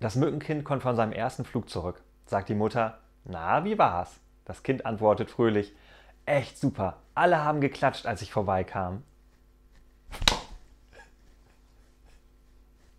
Das Mückenkind kommt von seinem ersten Flug zurück. Sagt die Mutter, na, wie war's? Das Kind antwortet fröhlich, echt super. Alle haben geklatscht, als ich vorbeikam.